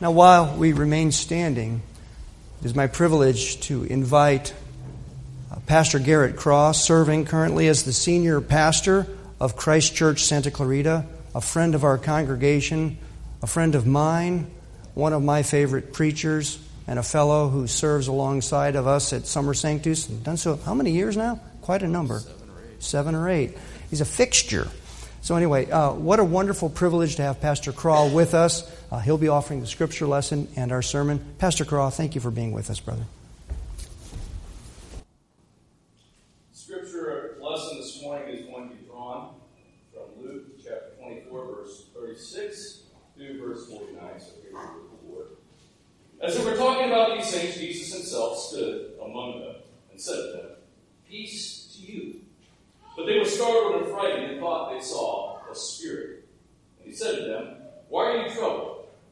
Now, while we remain standing, it is my privilege to invite uh, Pastor Garrett Cross, serving currently as the senior pastor of Christ Church Santa Clarita, a friend of our congregation, a friend of mine, one of my favorite preachers, and a fellow who serves alongside of us at Summer Sanctus. Done so how many years now? Quite a number. Seven or eight. Seven or eight. He's a fixture. So, anyway, uh, what a wonderful privilege to have Pastor Craw with us. Uh, he'll be offering the scripture lesson and our sermon. Pastor Craw, thank you for being with us, brother. Scripture lesson this morning is going to be drawn from Luke chapter 24, verse 36 through verse 49. So here's the. As they were talking about these things, Jesus himself stood among them and said to them, Peace to you. But they were startled and frightened and thought they saw a spirit. And he said to them, Why are you troubled?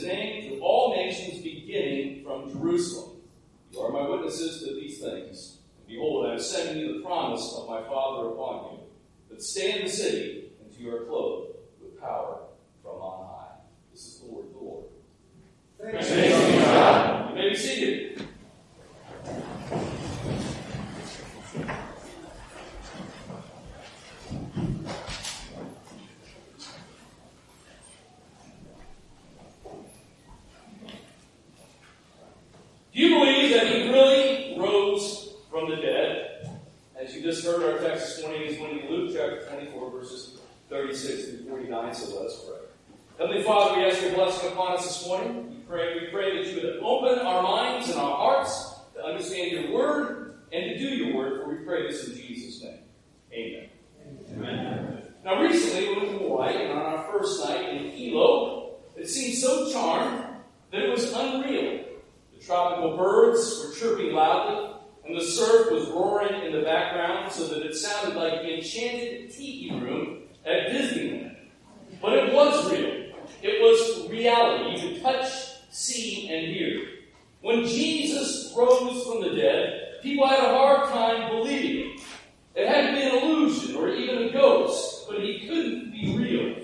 his name to all nations beginning from Jerusalem. You are my witnesses to these things. And behold, I am sending you the promise of my Father upon you. But stay in the city until you are clothed with power from on high. This is the word of the Lord. Thanks be to God. You may be seated. Do you believe that he really rose from the dead? As you just heard, our text this morning is going to be Luke chapter 24, verses 36 through 49, so let us pray. Heavenly Father, we ask your blessing upon us this morning. We pray, we pray that you would open our minds and our hearts to understand your word and to do your word, for we pray this in Jesus' name. Amen. Amen. Now, recently, we went to Hawaii, and on our first night in Hilo, it seemed so charmed that it was unreal. The tropical birds were chirping loudly, and the surf was roaring in the background so that it sounded like the enchanted tiki room at Disneyland. But it was real. It was reality. You could touch, see, and hear. When Jesus rose from the dead, people had a hard time believing it. It had to be an illusion or even a ghost, but he couldn't be real.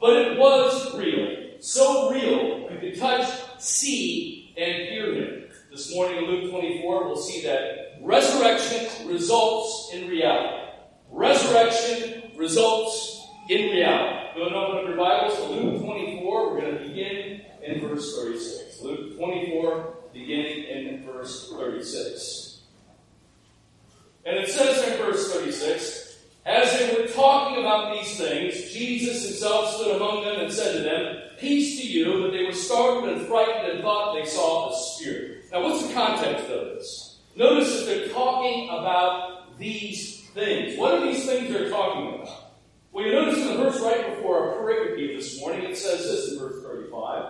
But it was real. So real, you could touch, see, and hear him. This morning in Luke 24, we'll see that resurrection results in reality. Resurrection results in reality. Go and open up your Bibles to Luke 24. We're going to begin in verse 36. Luke 24, beginning in verse 36. And it says in verse 36, As they were talking about these things, Jesus himself stood among them and said to them, Peace to you, but they were startled and frightened and thought they saw a spirit. Now, what's the context of this? Notice that they're talking about these things. What are these things they're talking about? Well, you notice in the verse right before our pericope this morning, it says this in verse 35.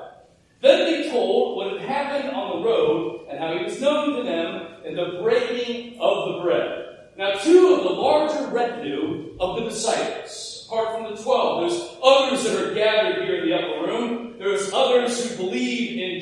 Then they told what had happened on the road and how he was known to them in the breaking of the bread. Now, two of the larger retinue of the disciples, apart from the twelve, there's others that are gathered here in the upper room. There's others who believe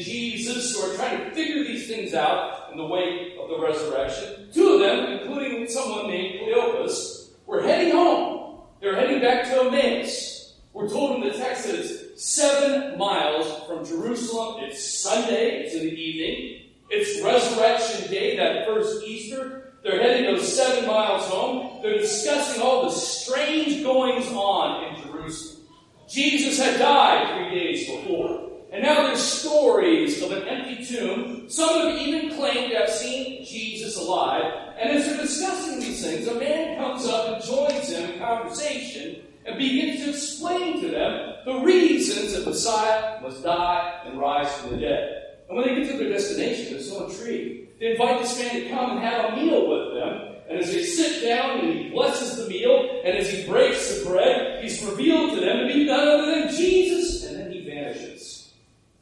Jesus, who are trying to figure these things out in the wake of the resurrection. Two of them, including someone named Cleopas, were heading home. They're heading back to Emmaus. We're told in the text that it's seven miles from Jerusalem. It's Sunday, it's in the evening. It's Resurrection Day, that first Easter. They're heading those seven miles home. They're discussing all the strange goings on in Jerusalem. Jesus had died three days before. And now there's stories of an empty tomb. Some have even claimed to have seen Jesus alive. And as they're discussing these things, a man comes up and joins them in conversation and begins to explain to them the reasons that Messiah must die and rise from the dead. And when they get to their destination, they're so intrigued. They invite this man to come and have a meal with them. And as they sit down and he blesses the meal, and as he breaks the bread, he's revealed to them to be none other than Jesus. And then he vanishes.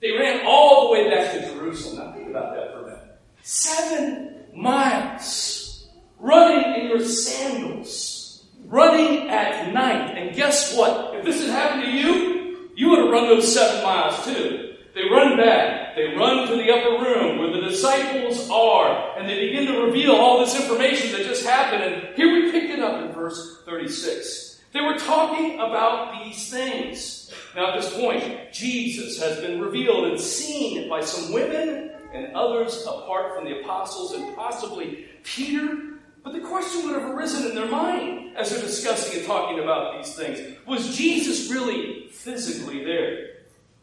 They ran all the way back to Jerusalem. Now think about that for a minute. Seven miles running in your sandals, running at night. And guess what? If this had happened to you, you would have run those seven miles too. They run back. They run to the upper room where the disciples are, and they begin to reveal all this information that just happened. And here we pick it up in verse 36. They were talking about these things. Now, at this point, Jesus has been revealed and seen by some women and others apart from the apostles and possibly Peter. But the question would have arisen in their mind as they're discussing and talking about these things was Jesus really physically there?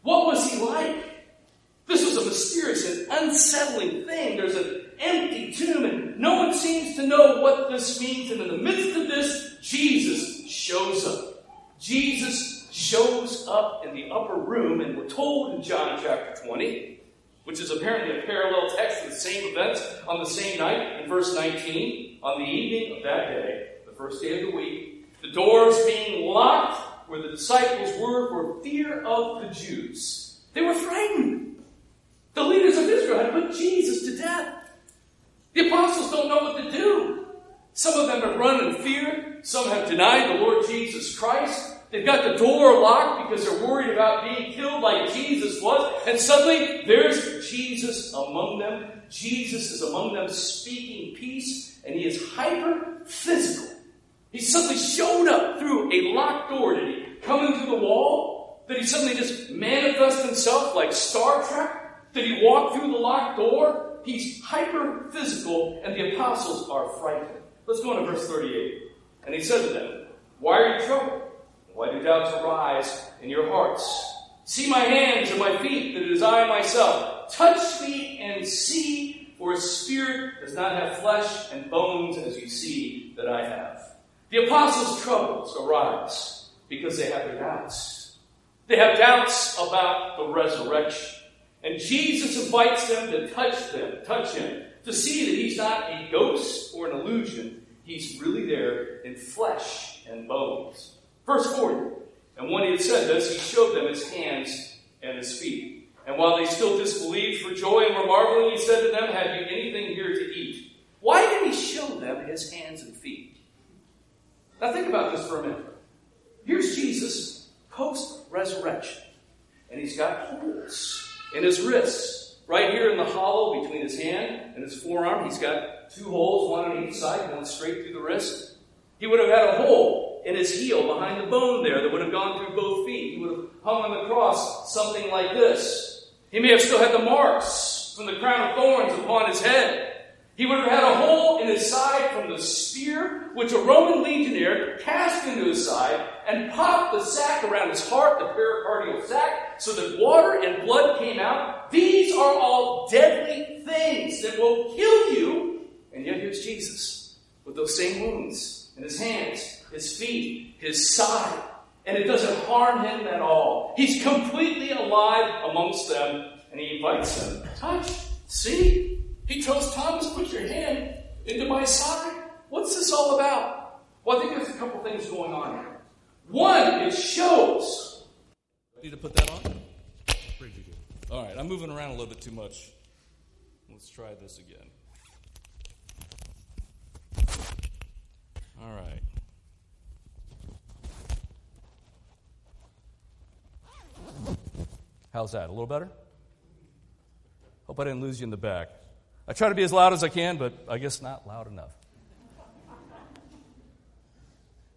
What was he like? This was a mysterious and unsettling thing. There's an empty tomb, and no one seems to know what this means. And in the midst of this, Jesus shows up. Jesus shows up in the upper room, and we're told in John chapter 20, which is apparently a parallel text of the same events on the same night, in verse 19, on the evening of that day, the first day of the week, the doors being locked where the disciples were for fear of the Jews. They were frightened. The leaders of Israel had put Jesus to death. The apostles don't know what to do. Some of them have run in fear. Some have denied the Lord Jesus Christ. They've got the door locked because they're worried about being killed like Jesus was. And suddenly, there's Jesus among them. Jesus is among them speaking peace, and he is hyper physical. He suddenly showed up through a locked door. Did he come in through the wall? Did he suddenly just manifest himself like Star Trek? Did he walk through the locked door? He's hyper physical, and the apostles are frightened. Let's go on to verse 38. And he said to them, Why are you troubled? Why do doubts arise in your hearts? See my hands and my feet, that it is I myself. Touch me and see, for a spirit does not have flesh and bones as you see that I have. The apostles' troubles arise because they have their doubts. They have doubts about the resurrection. And Jesus invites them to touch them, touch him, to see that he's not a ghost or an illusion. He's really there in flesh and bones. Verse 40. And when he had said this, he showed them his hands and his feet. And while they still disbelieved for joy and were marveling, he said to them, Have you anything here to eat? Why did he show them his hands and feet? Now think about this for a minute. Here's Jesus post resurrection, and he's got holes in his wrists. Right here in the hollow between his hand and his forearm, he's got two holes, one on each side, going straight through the wrist. He would have had a hole in his heel behind the bone there that would have gone through both feet. He would have hung on the cross something like this. He may have still had the marks from the crown of thorns upon his head. He would have had a hole in his side from the spear which a Roman legionnaire cast into his side and popped the sac around his heart, the pericardial sac, so that water and blood came out. These are all deadly things that will kill you. And yet here's Jesus with those same wounds in his hands, his feet, his side. And it doesn't harm him at all. He's completely alive amongst them, and he invites them. Touch, see, he tells Thomas, put your hand into my side. What's this all about? Well, I think there's a couple things going on here. One, it shows. Need to put that on? All right, I'm moving around a little bit too much. Let's try this again. All right. How's that? A little better? Hope I didn't lose you in the back. I try to be as loud as I can, but I guess not loud enough.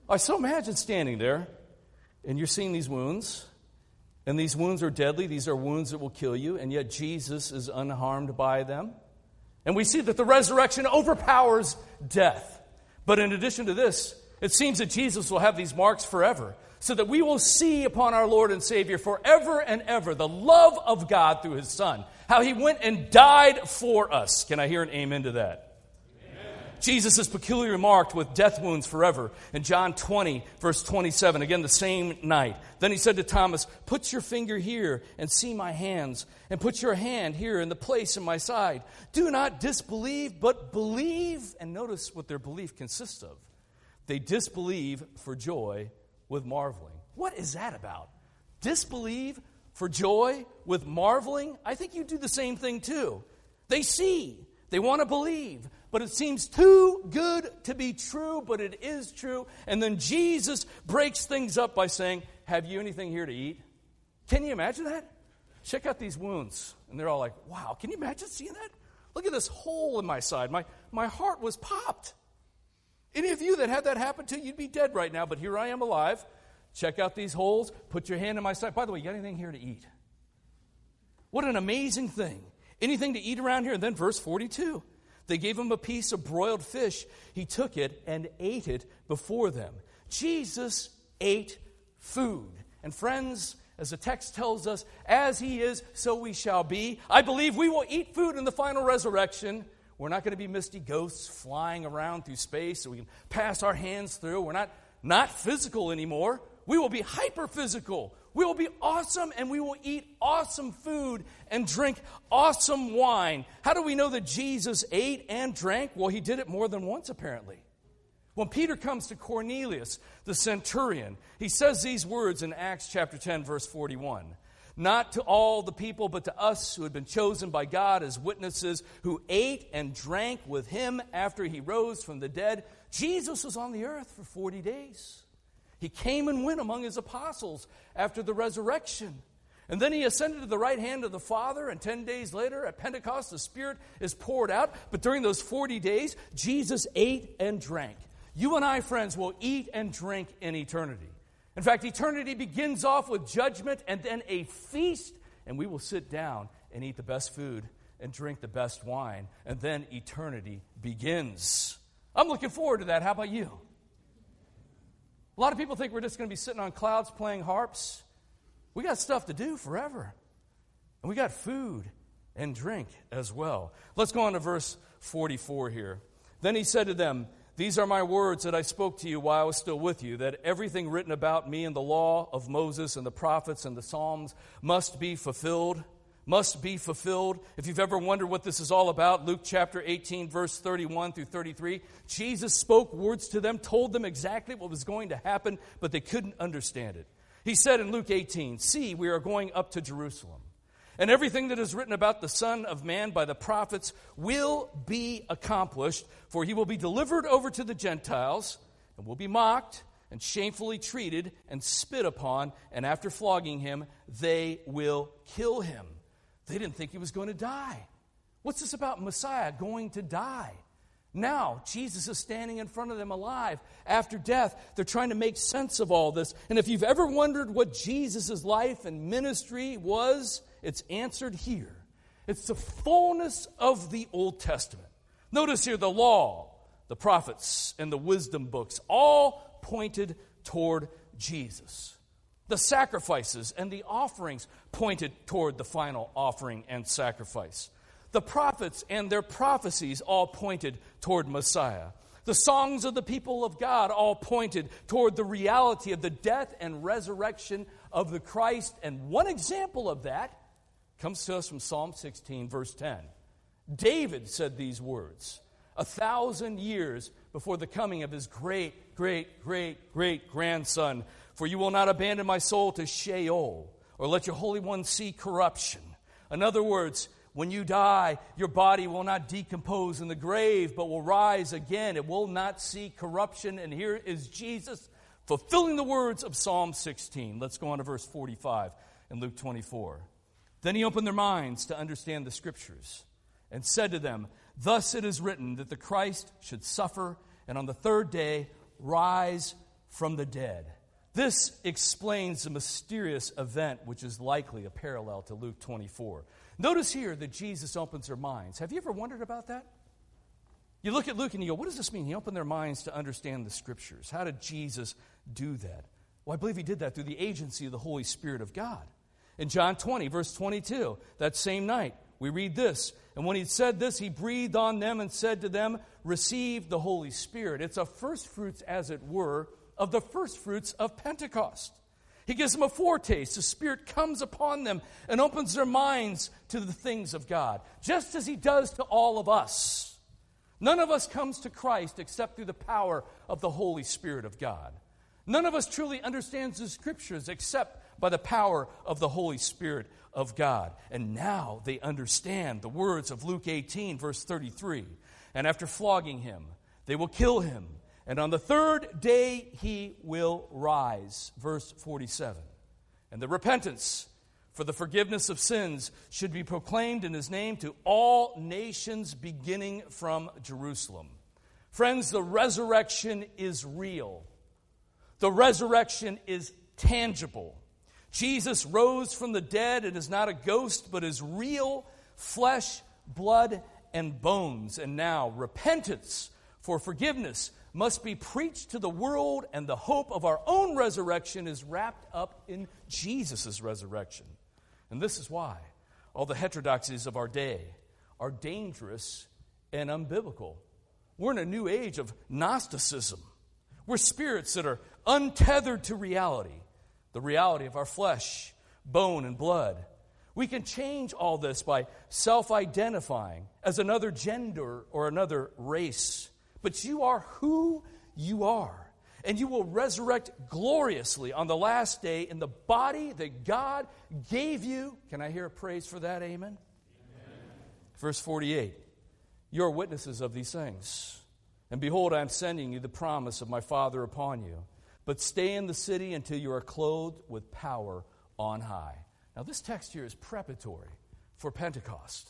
I so imagine standing there, and you're seeing these wounds, and these wounds are deadly. These are wounds that will kill you, and yet Jesus is unharmed by them. And we see that the resurrection overpowers death. But in addition to this, it seems that Jesus will have these marks forever, so that we will see upon our Lord and Savior forever and ever the love of God through His Son how he went and died for us. Can I hear an amen to that? Jesus is peculiarly marked with death wounds forever. In John 20, verse 27, again the same night. Then he said to Thomas, Put your finger here and see my hands, and put your hand here in the place in my side. Do not disbelieve, but believe. And notice what their belief consists of. They disbelieve for joy with marveling. What is that about? Disbelieve for joy with marveling? I think you do the same thing too. They see, they want to believe, but it seems too good to be true, but it is true. And then Jesus breaks things up by saying, Have you anything here to eat? Can you imagine that? Check out these wounds. And they're all like, Wow, can you imagine seeing that? Look at this hole in my side. My, my heart was popped. Any of you that had that happen to, you, you'd be dead right now, but here I am alive. Check out these holes. Put your hand in my side. By the way, you got anything here to eat? What an amazing thing. Anything to eat around here? And then verse 42. They gave him a piece of broiled fish. He took it and ate it before them. Jesus ate food. And friends, as the text tells us, as he is, so we shall be. I believe we will eat food in the final resurrection. We're not going to be misty ghosts flying around through space so we can pass our hands through. We're not, not physical anymore. We will be hyper physical. We will be awesome and we will eat awesome food and drink awesome wine. How do we know that Jesus ate and drank? Well, he did it more than once, apparently. When Peter comes to Cornelius, the centurion, he says these words in Acts chapter 10, verse 41. Not to all the people, but to us who had been chosen by God as witnesses, who ate and drank with him after he rose from the dead. Jesus was on the earth for 40 days. He came and went among his apostles after the resurrection. And then he ascended to the right hand of the Father, and 10 days later at Pentecost, the Spirit is poured out. But during those 40 days, Jesus ate and drank. You and I, friends, will eat and drink in eternity. In fact, eternity begins off with judgment and then a feast, and we will sit down and eat the best food and drink the best wine, and then eternity begins. I'm looking forward to that. How about you? A lot of people think we're just going to be sitting on clouds playing harps. We got stuff to do forever. And we got food and drink as well. Let's go on to verse 44 here. Then he said to them, These are my words that I spoke to you while I was still with you, that everything written about me in the law of Moses and the prophets and the Psalms must be fulfilled must be fulfilled. If you've ever wondered what this is all about, Luke chapter 18, verse 31 through 33, Jesus spoke words to them, told them exactly what was going to happen, but they couldn't understand it. He said in Luke 18, See, we are going up to Jerusalem, and everything that is written about the Son of Man by the prophets will be accomplished, for he will be delivered over to the Gentiles and will be mocked and shamefully treated and spit upon, and after flogging him, they will kill him. They didn't think he was going to die. What's this about Messiah going to die? Now, Jesus is standing in front of them alive after death. They're trying to make sense of all this. And if you've ever wondered what Jesus' life and ministry was, it's answered here. It's the fullness of the Old Testament. Notice here the law, the prophets, and the wisdom books all pointed toward Jesus. The sacrifices and the offerings pointed toward the final offering and sacrifice. The prophets and their prophecies all pointed toward Messiah. The songs of the people of God all pointed toward the reality of the death and resurrection of the Christ. And one example of that comes to us from Psalm 16, verse 10. David said these words a thousand years before the coming of his great, great, great, great grandson for you will not abandon my soul to Sheol, or let your Holy One see corruption. In other words, when you die, your body will not decompose in the grave, but will rise again. It will not see corruption. And here is Jesus fulfilling the words of Psalm 16. Let's go on to verse 45 in Luke 24. Then he opened their minds to understand the scriptures and said to them, Thus it is written that the Christ should suffer and on the third day rise from the dead this explains the mysterious event, which is likely a parallel to Luke 24. Notice here that Jesus opens their minds. Have you ever wondered about that? You look at Luke and you go, what does this mean? He opened their minds to understand the scriptures. How did Jesus do that? Well, I believe he did that through the agency of the Holy Spirit of God. In John 20, verse 22, that same night, we read this. And when he said this, he breathed on them and said to them, Receive the Holy Spirit. It's a first fruits, as it were, of the first fruits of Pentecost. He gives them a foretaste. The Spirit comes upon them and opens their minds to the things of God, just as He does to all of us. None of us comes to Christ except through the power of the Holy Spirit of God. None of us truly understands the Scriptures except by the power of the Holy Spirit of God. And now they understand the words of Luke 18, verse 33. And after flogging him, they will kill him and on the third day he will rise. Verse 47. And the repentance for the forgiveness of sins should be proclaimed in his name to all nations beginning from Jerusalem. Friends, the resurrection is real. The resurrection is tangible. Jesus rose from the dead and is not a ghost, but is real flesh, blood, and bones. And now, repentance for forgiveness must be preached to the world, and the hope of our own resurrection is wrapped up in Jesus' resurrection. And this is why all the heterodoxies of our day are dangerous and unbiblical. We're in a new age of Gnosticism. We're spirits that are untethered to reality, the reality of our flesh, bone, and blood. We can change all this by self identifying as another gender or another race but you are who you are. And you will resurrect gloriously on the last day in the body that God gave you. Can I hear a praise for that? Amen. Amen. Verse 48 You're witnesses of these things. And behold, I am sending you the promise of my Father upon you. But stay in the city until you are clothed with power on high. Now, this text here is preparatory for Pentecost.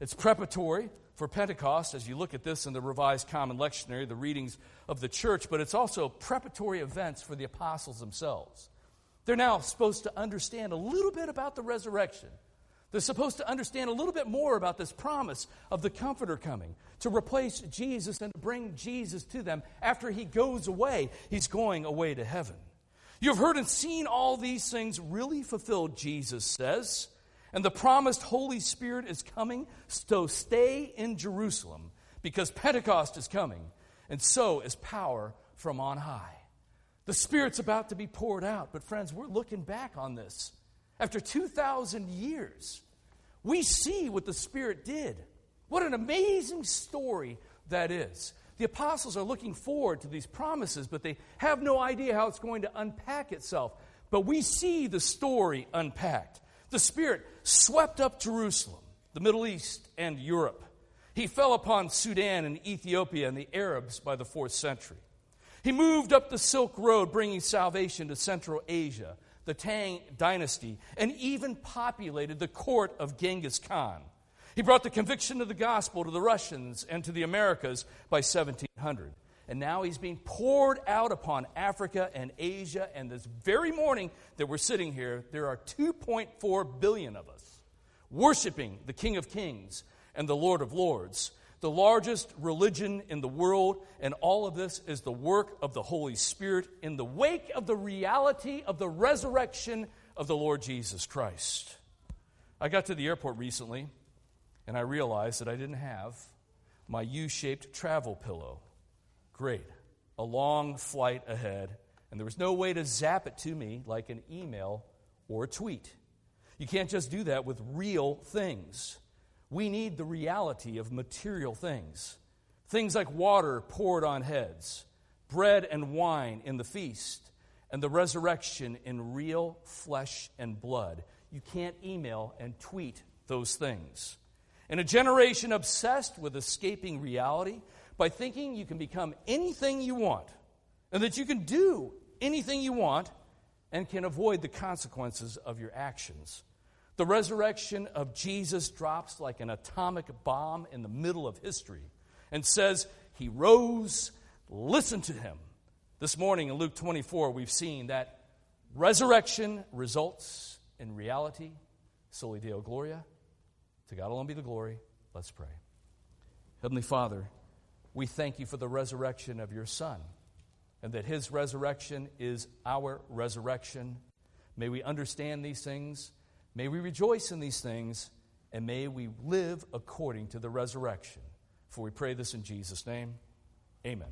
It's preparatory for Pentecost as you look at this in the Revised Common Lectionary, the readings of the church, but it's also preparatory events for the apostles themselves. They're now supposed to understand a little bit about the resurrection. They're supposed to understand a little bit more about this promise of the Comforter coming to replace Jesus and to bring Jesus to them after he goes away. He's going away to heaven. You've heard and seen all these things really fulfilled, Jesus says. And the promised Holy Spirit is coming, so stay in Jerusalem because Pentecost is coming, and so is power from on high. The Spirit's about to be poured out, but friends, we're looking back on this. After 2,000 years, we see what the Spirit did. What an amazing story that is. The apostles are looking forward to these promises, but they have no idea how it's going to unpack itself. But we see the story unpacked. The Spirit swept up Jerusalem, the Middle East, and Europe. He fell upon Sudan and Ethiopia and the Arabs by the fourth century. He moved up the Silk Road, bringing salvation to Central Asia, the Tang dynasty, and even populated the court of Genghis Khan. He brought the conviction of the gospel to the Russians and to the Americas by 1700. And now he's being poured out upon Africa and Asia. And this very morning that we're sitting here, there are 2.4 billion of us worshiping the King of Kings and the Lord of Lords, the largest religion in the world. And all of this is the work of the Holy Spirit in the wake of the reality of the resurrection of the Lord Jesus Christ. I got to the airport recently and I realized that I didn't have my U shaped travel pillow. Great. A long flight ahead, and there was no way to zap it to me like an email or a tweet. You can't just do that with real things. We need the reality of material things. Things like water poured on heads, bread and wine in the feast, and the resurrection in real flesh and blood. You can't email and tweet those things. In a generation obsessed with escaping reality, by thinking you can become anything you want and that you can do anything you want and can avoid the consequences of your actions. The resurrection of Jesus drops like an atomic bomb in the middle of history and says, He rose, listen to Him. This morning in Luke 24, we've seen that resurrection results in reality. Soli Deo Gloria. To God alone be the glory. Let's pray. Heavenly Father, we thank you for the resurrection of your Son and that his resurrection is our resurrection. May we understand these things. May we rejoice in these things. and may we live according to the resurrection. For we pray this in Jesus' name. Amen.